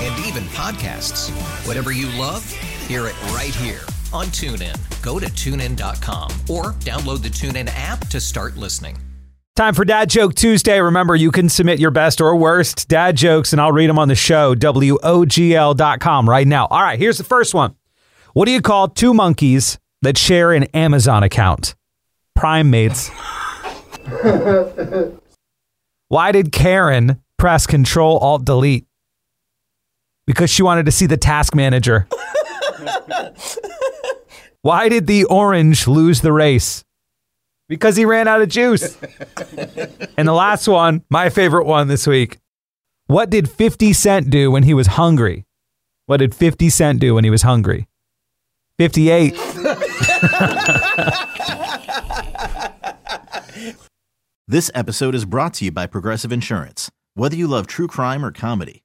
and even podcasts. Whatever you love, hear it right here on TuneIn. Go to tunein.com or download the TuneIn app to start listening. Time for Dad Joke Tuesday. Remember, you can submit your best or worst dad jokes, and I'll read them on the show, WOGL.com, right now. All right, here's the first one. What do you call two monkeys that share an Amazon account? Prime mates. Why did Karen press Control Alt Delete? Because she wanted to see the task manager. Why did the orange lose the race? Because he ran out of juice. and the last one, my favorite one this week. What did 50 Cent do when he was hungry? What did 50 Cent do when he was hungry? 58. This episode is brought to you by Progressive Insurance. Whether you love true crime or comedy,